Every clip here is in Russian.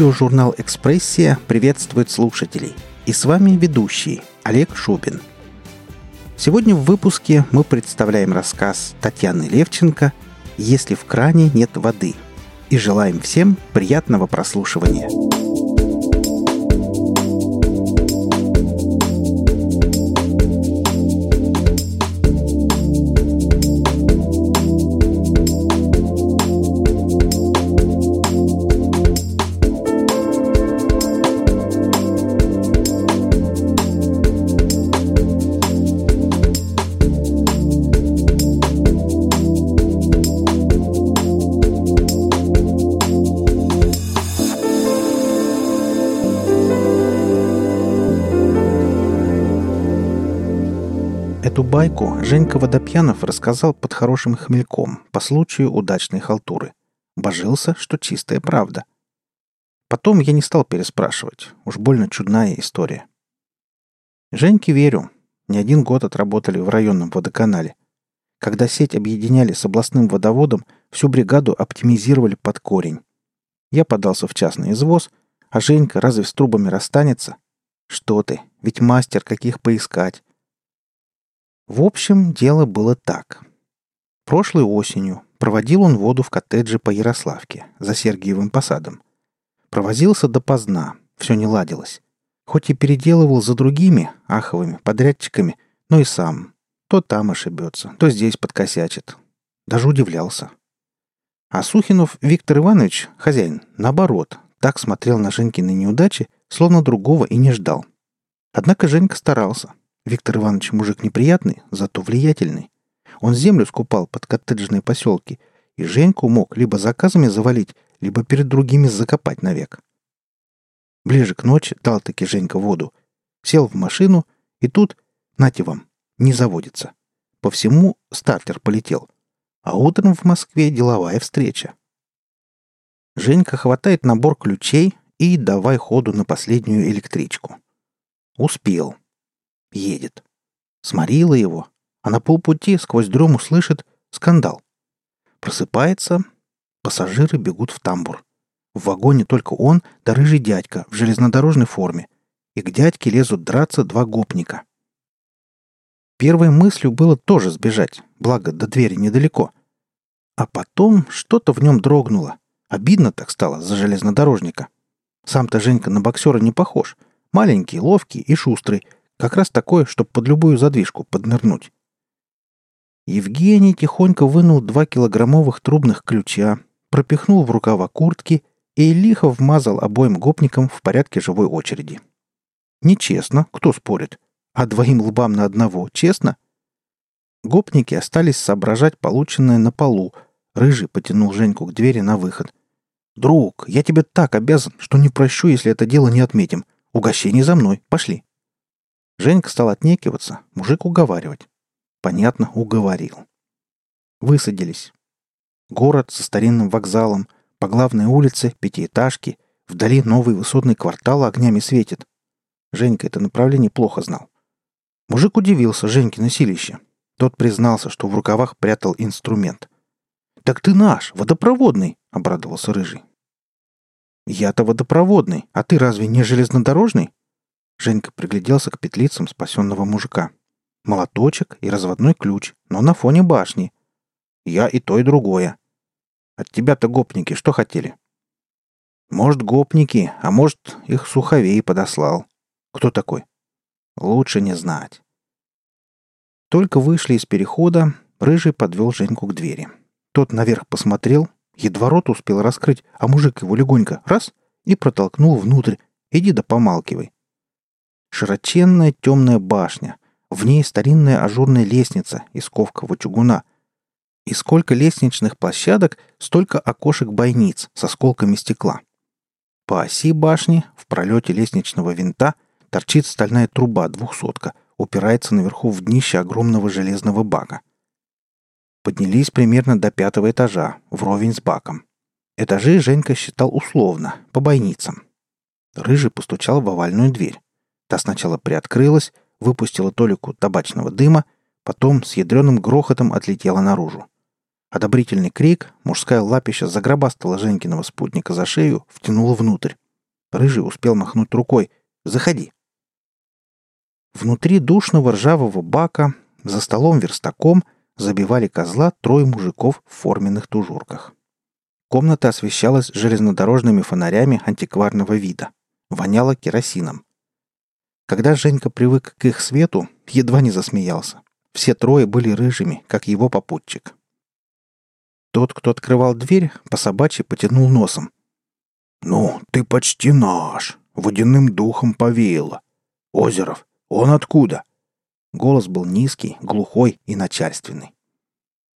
Аудиожурнал «Экспрессия» приветствует слушателей. И с вами ведущий Олег Шубин. Сегодня в выпуске мы представляем рассказ Татьяны Левченко «Если в кране нет воды» и желаем всем приятного прослушивания. Эту байку Женька Водопьянов рассказал под хорошим хмельком по случаю удачной халтуры. Божился, что чистая правда. Потом я не стал переспрашивать. Уж больно чудная история. Женьке верю. Не один год отработали в районном водоканале. Когда сеть объединяли с областным водоводом, всю бригаду оптимизировали под корень. Я подался в частный извоз, а Женька разве с трубами расстанется? Что ты, ведь мастер каких поискать. В общем, дело было так. Прошлой осенью проводил он воду в коттедже по Ярославке, за Сергиевым посадом. Провозился допоздна, все не ладилось. Хоть и переделывал за другими, аховыми, подрядчиками, но и сам. То там ошибется, то здесь подкосячит. Даже удивлялся. А Сухинов Виктор Иванович, хозяин, наоборот, так смотрел на Женькины неудачи, словно другого и не ждал. Однако Женька старался. Виктор Иванович мужик неприятный, зато влиятельный. Он землю скупал под коттеджные поселки, и Женьку мог либо заказами завалить, либо перед другими закопать навек. Ближе к ночи дал-таки Женька воду. Сел в машину, и тут, нате вам, не заводится. По всему стартер полетел. А утром в Москве деловая встреча. Женька хватает набор ключей и давай ходу на последнюю электричку. Успел. Едет. Сморила его, а на полпути сквозь дрему слышит скандал. Просыпается, пассажиры бегут в тамбур. В вагоне только он да рыжий дядька в железнодорожной форме. И к дядьке лезут драться два гопника. Первой мыслью было тоже сбежать, благо до двери недалеко. А потом что-то в нем дрогнуло. Обидно так стало за железнодорожника. Сам-то Женька на боксера не похож. Маленький, ловкий и шустрый — как раз такое, чтобы под любую задвижку поднырнуть. Евгений тихонько вынул два килограммовых трубных ключа, пропихнул в рукава куртки и лихо вмазал обоим гопникам в порядке живой очереди. Нечестно, кто спорит? А двоим лбам на одного честно? Гопники остались соображать полученное на полу. Рыжий потянул Женьку к двери на выход. «Друг, я тебе так обязан, что не прощу, если это дело не отметим. Угощение за мной. Пошли». Женька стал отнекиваться, мужик уговаривать. Понятно, уговорил. Высадились. Город со старинным вокзалом, по главной улице пятиэтажки, вдали новый высотный квартал огнями светит. Женька это направление плохо знал. Мужик удивился Женьке силище. Тот признался, что в рукавах прятал инструмент. «Так ты наш, водопроводный!» — обрадовался Рыжий. «Я-то водопроводный, а ты разве не железнодорожный?» Женька пригляделся к петлицам спасенного мужика. Молоточек и разводной ключ, но на фоне башни. Я и то, и другое. От тебя-то гопники что хотели? Может, гопники, а может, их суховей подослал. Кто такой? Лучше не знать. Только вышли из перехода, Рыжий подвел Женьку к двери. Тот наверх посмотрел, едва рот успел раскрыть, а мужик его легонько раз и протолкнул внутрь. Иди да помалкивай. Широченная темная башня. В ней старинная ажурная лестница из ковкового чугуна. И сколько лестничных площадок, столько окошек-бойниц с осколками стекла. По оси башни, в пролете лестничного винта, торчит стальная труба двухсотка, упирается наверху в днище огромного железного бака. Поднялись примерно до пятого этажа, вровень с баком. Этажи Женька считал условно, по бойницам. Рыжий постучал в овальную дверь. Та сначала приоткрылась, выпустила толику табачного дыма, потом с ядреным грохотом отлетела наружу. Одобрительный крик, мужская лапища загробастала Женькиного спутника за шею, втянула внутрь. Рыжий успел махнуть рукой. «Заходи». Внутри душного ржавого бака, за столом верстаком, забивали козла трое мужиков в форменных тужурках. Комната освещалась железнодорожными фонарями антикварного вида. Воняло керосином. Когда Женька привык к их свету, едва не засмеялся. Все трое были рыжими, как его попутчик. Тот, кто открывал дверь, по собачьи потянул носом. «Ну, ты почти наш. Водяным духом повеяло. Озеров, он откуда?» Голос был низкий, глухой и начальственный.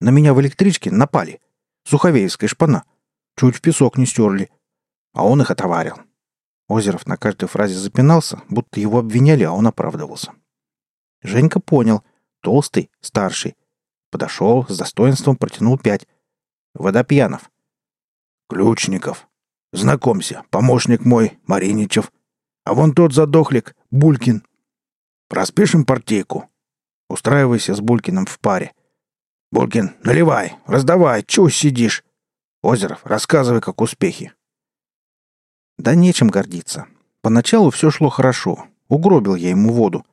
«На меня в электричке напали. Суховеевская шпана. Чуть в песок не стерли. А он их отоварил». Озеров на каждой фразе запинался, будто его обвиняли, а он оправдывался. Женька понял. Толстый, старший. Подошел, с достоинством протянул пять. Водопьянов. Ключников. Знакомься, помощник мой, Мариничев. А вон тот задохлик, Булькин. Распишем партийку. Устраивайся с Булькиным в паре. Булькин, наливай, раздавай, чего сидишь? Озеров, рассказывай, как успехи. Да нечем гордиться. Поначалу все шло хорошо. Угробил я ему воду.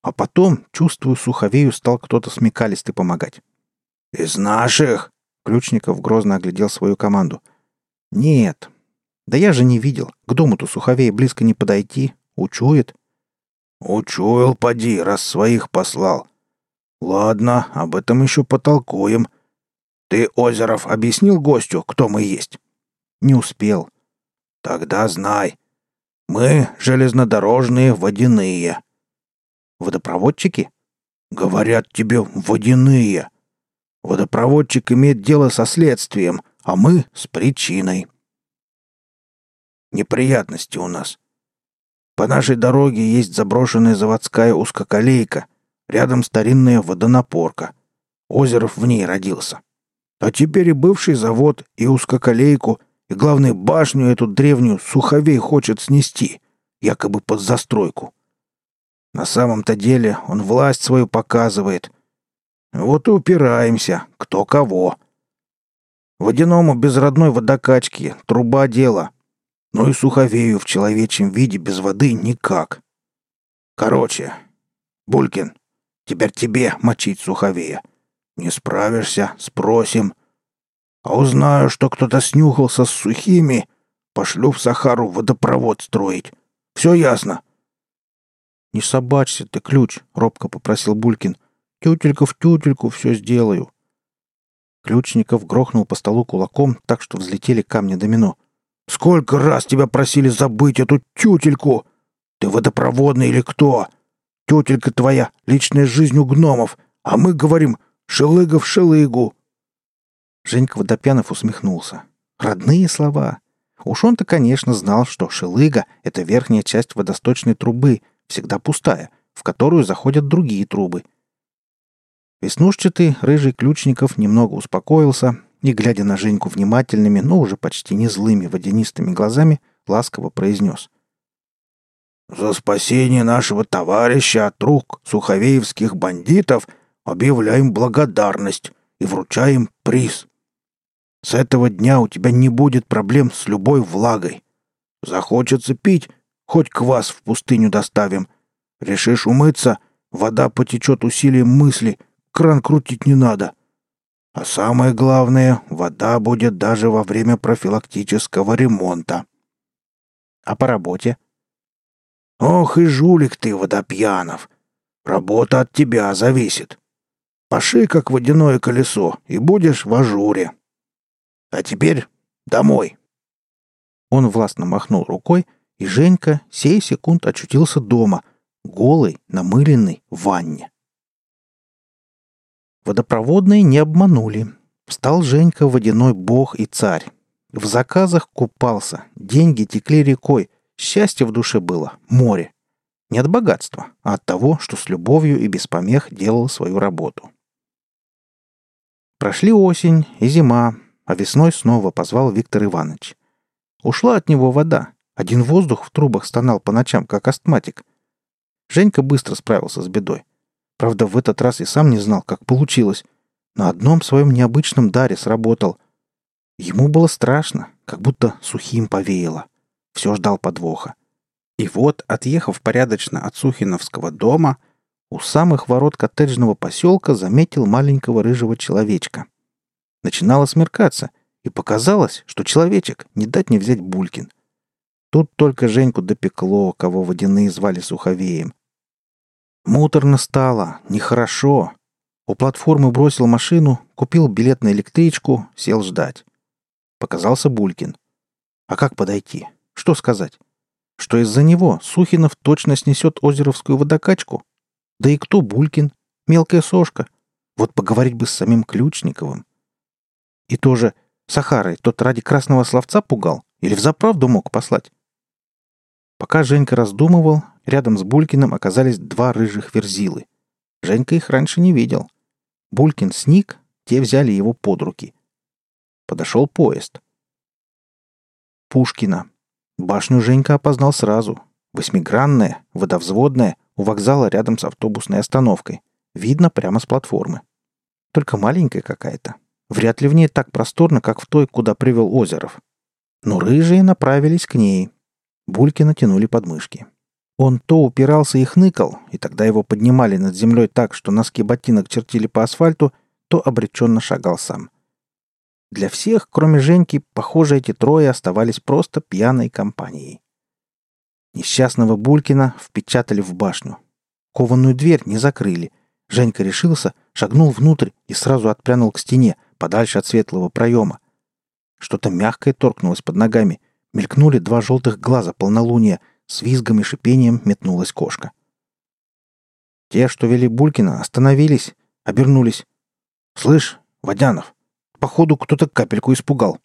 А потом, чувствую, суховею стал кто-то смекалистый помогать. «Из наших?» Ключников грозно оглядел свою команду. «Нет. Да я же не видел. К дому-то суховей близко не подойти. Учует». «Учуял, поди, раз своих послал. Ладно, об этом еще потолкуем. Ты, Озеров, объяснил гостю, кто мы есть?» «Не успел». «Тогда знай. Мы железнодорожные водяные. Водопроводчики? Говорят тебе, водяные. Водопроводчик имеет дело со следствием, а мы — с причиной. Неприятности у нас. По нашей дороге есть заброшенная заводская узкоколейка, рядом старинная водонапорка. Озеров в ней родился. А теперь и бывший завод, и узкоколейку, и, главное, башню эту древнюю Суховей хочет снести, якобы под застройку. На самом-то деле он власть свою показывает. Вот и упираемся, кто кого. Водяному без родной водокачки труба дело. Ну и суховею в человечьем виде без воды никак. Короче, Булькин, теперь тебе мочить суховея. Не справишься, спросим. А узнаю, что кто-то снюхался с сухими, пошлю в Сахару водопровод строить. Все ясно. «Не собачься ты, ключ!» — робко попросил Булькин. «Тютелька в тютельку все сделаю». Ключников грохнул по столу кулаком, так что взлетели камни домино. «Сколько раз тебя просили забыть эту тютельку? Ты водопроводный или кто? Тютелька твоя, личная жизнь у гномов, а мы говорим «шелыга в шелыгу». Женька Водопьянов усмехнулся. «Родные слова!» Уж он-то, конечно, знал, что шелыга — это верхняя часть водосточной трубы — всегда пустая, в которую заходят другие трубы. Веснушчатый, рыжий Ключников немного успокоился и, глядя на Женьку внимательными, но уже почти не злыми водянистыми глазами, ласково произнес. «За спасение нашего товарища от рук суховеевских бандитов объявляем благодарность и вручаем приз. С этого дня у тебя не будет проблем с любой влагой. Захочется пить, Хоть квас в пустыню доставим. Решишь умыться, вода потечет усилием мысли, кран крутить не надо. А самое главное, вода будет даже во время профилактического ремонта. А по работе? Ох и жулик ты, водопьянов. Работа от тебя зависит. Паши, как водяное колесо, и будешь в ажуре. А теперь домой. Он властно махнул рукой, и Женька сей секунд очутился дома, голый, намыленный, в ванне. Водопроводные не обманули. Встал Женька водяной бог и царь. В заказах купался, деньги текли рекой, счастье в душе было, море. Не от богатства, а от того, что с любовью и без помех делал свою работу. Прошли осень и зима, а весной снова позвал Виктор Иванович. Ушла от него вода, один воздух в трубах стонал по ночам, как астматик. Женька быстро справился с бедой. Правда, в этот раз и сам не знал, как получилось. На одном своем необычном даре сработал. Ему было страшно, как будто сухим повеяло. Все ждал подвоха. И вот, отъехав порядочно от Сухиновского дома, у самых ворот коттеджного поселка заметил маленького рыжего человечка. Начинало смеркаться, и показалось, что человечек не дать не взять Булькин. Тут только Женьку допекло, кого водяные звали Суховеем. Муторно стало, нехорошо. У платформы бросил машину, купил билет на электричку, сел ждать. Показался Булькин. А как подойти? Что сказать? Что из-за него Сухинов точно снесет озеровскую водокачку? Да и кто Булькин? Мелкая сошка. Вот поговорить бы с самим Ключниковым. И тоже Сахарой тот ради красного словца пугал? Или взаправду мог послать? Пока Женька раздумывал, рядом с Булькиным оказались два рыжих верзилы. Женька их раньше не видел. Булькин сник, те взяли его под руки. Подошел поезд. Пушкина. Башню Женька опознал сразу. Восьмигранная, водовзводная, у вокзала рядом с автобусной остановкой. Видно прямо с платформы. Только маленькая какая-то. Вряд ли в ней так просторно, как в той, куда привел Озеров. Но рыжие направились к ней. Бульки натянули подмышки. Он то упирался и хныкал, и тогда его поднимали над землей так, что носки ботинок чертили по асфальту, то обреченно шагал сам. Для всех, кроме Женьки, похоже, эти трое оставались просто пьяной компанией. Несчастного Булькина впечатали в башню. Кованую дверь не закрыли. Женька решился, шагнул внутрь и сразу отпрянул к стене, подальше от светлого проема. Что-то мягкое торкнулось под ногами. Мелькнули два желтых глаза полнолуния. С визгом и шипением метнулась кошка. Те, что вели Булькина, остановились, обернулись. «Слышь, Водянов, походу кто-то капельку испугал».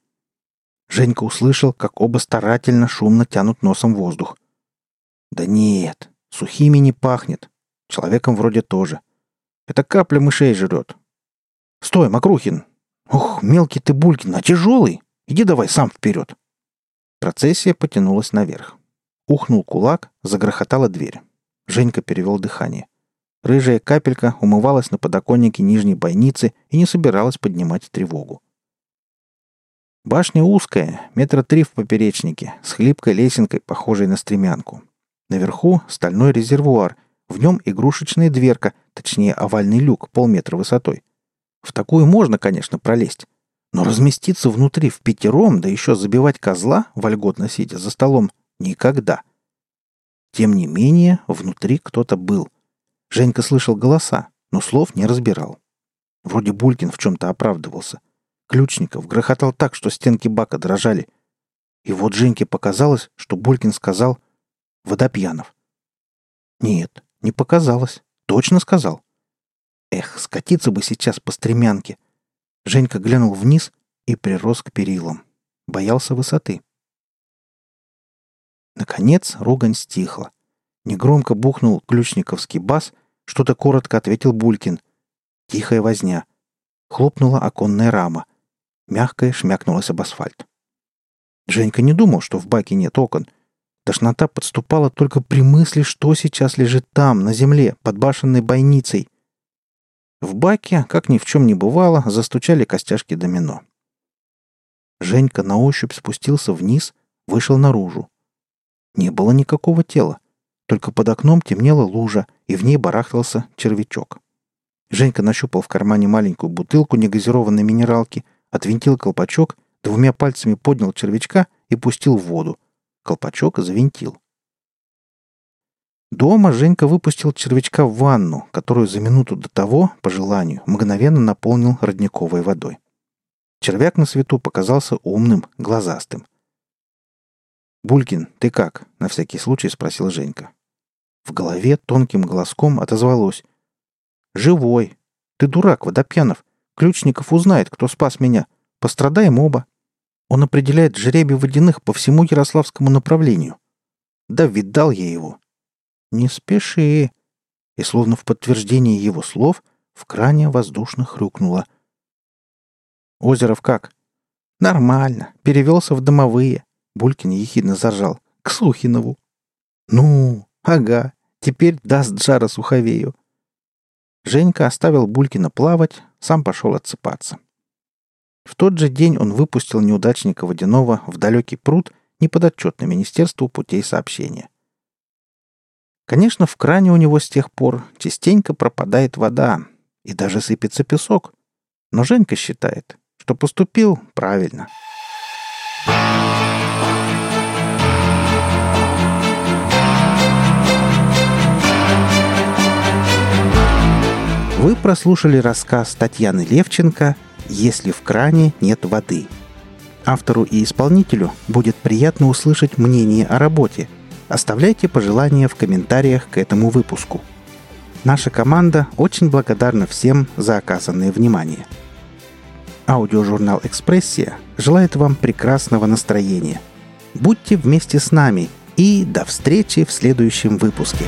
Женька услышал, как оба старательно, шумно тянут носом воздух. «Да нет, сухими не пахнет. Человеком вроде тоже. Это капля мышей жрет. Стой, Макрухин, «Ох, мелкий ты, Булькин, а тяжелый! Иди давай сам вперед!» Процессия потянулась наверх. Ухнул кулак, загрохотала дверь. Женька перевел дыхание. Рыжая капелька умывалась на подоконнике нижней бойницы и не собиралась поднимать тревогу. Башня узкая, метра три в поперечнике, с хлипкой лесенкой, похожей на стремянку. Наверху стальной резервуар, в нем игрушечная дверка, точнее овальный люк полметра высотой. В такую можно, конечно, пролезть. Но разместиться внутри в пятером, да еще забивать козла, вольготно сидя за столом, никогда. Тем не менее, внутри кто-то был. Женька слышал голоса, но слов не разбирал. Вроде Булькин в чем-то оправдывался. Ключников грохотал так, что стенки бака дрожали. И вот Женьке показалось, что Булькин сказал «Водопьянов». Нет, не показалось. Точно сказал. Эх, скатиться бы сейчас по стремянке. Женька глянул вниз и прирос к перилам. Боялся высоты. Наконец ругань стихла. Негромко бухнул ключниковский бас, что-то коротко ответил Булькин. Тихая возня. Хлопнула оконная рама. Мягкая шмякнулась об асфальт. Женька не думал, что в баке нет окон. Тошнота подступала только при мысли, что сейчас лежит там, на земле, под башенной бойницей. В баке, как ни в чем не бывало, застучали костяшки домино. Женька на ощупь спустился вниз, вышел наружу. Не было никакого тела. Только под окном темнела лужа, и в ней барахтался червячок. Женька нащупал в кармане маленькую бутылку негазированной минералки, отвинтил колпачок, двумя пальцами поднял червячка и пустил в воду. Колпачок завинтил. Дома Женька выпустил червячка в ванну, которую за минуту до того, по желанию, мгновенно наполнил родниковой водой. Червяк на свету показался умным, глазастым. «Булькин, ты как?» — на всякий случай спросил Женька. В голове тонким голоском отозвалось. «Живой! Ты дурак, Водопьянов! Ключников узнает, кто спас меня. Пострадаем оба. Он определяет жребий водяных по всему Ярославскому направлению. Да видал я его. «Не спеши!» И словно в подтверждение его слов в кране воздушно хрюкнуло. «Озеров как?» «Нормально. Перевелся в домовые». Булькин ехидно заржал. «К Сухинову». «Ну, ага. Теперь даст жара Суховею». Женька оставил Булькина плавать, сам пошел отсыпаться. В тот же день он выпустил неудачника Водянова в далекий пруд, неподотчетный Министерству путей сообщения. Конечно, в кране у него с тех пор частенько пропадает вода и даже сыпется песок. Но Женька считает, что поступил правильно. Вы прослушали рассказ Татьяны Левченко «Если в кране нет воды». Автору и исполнителю будет приятно услышать мнение о работе – Оставляйте пожелания в комментариях к этому выпуску. Наша команда очень благодарна всем за оказанное внимание. Аудиожурнал «Экспрессия» желает вам прекрасного настроения. Будьте вместе с нами и до встречи в следующем выпуске.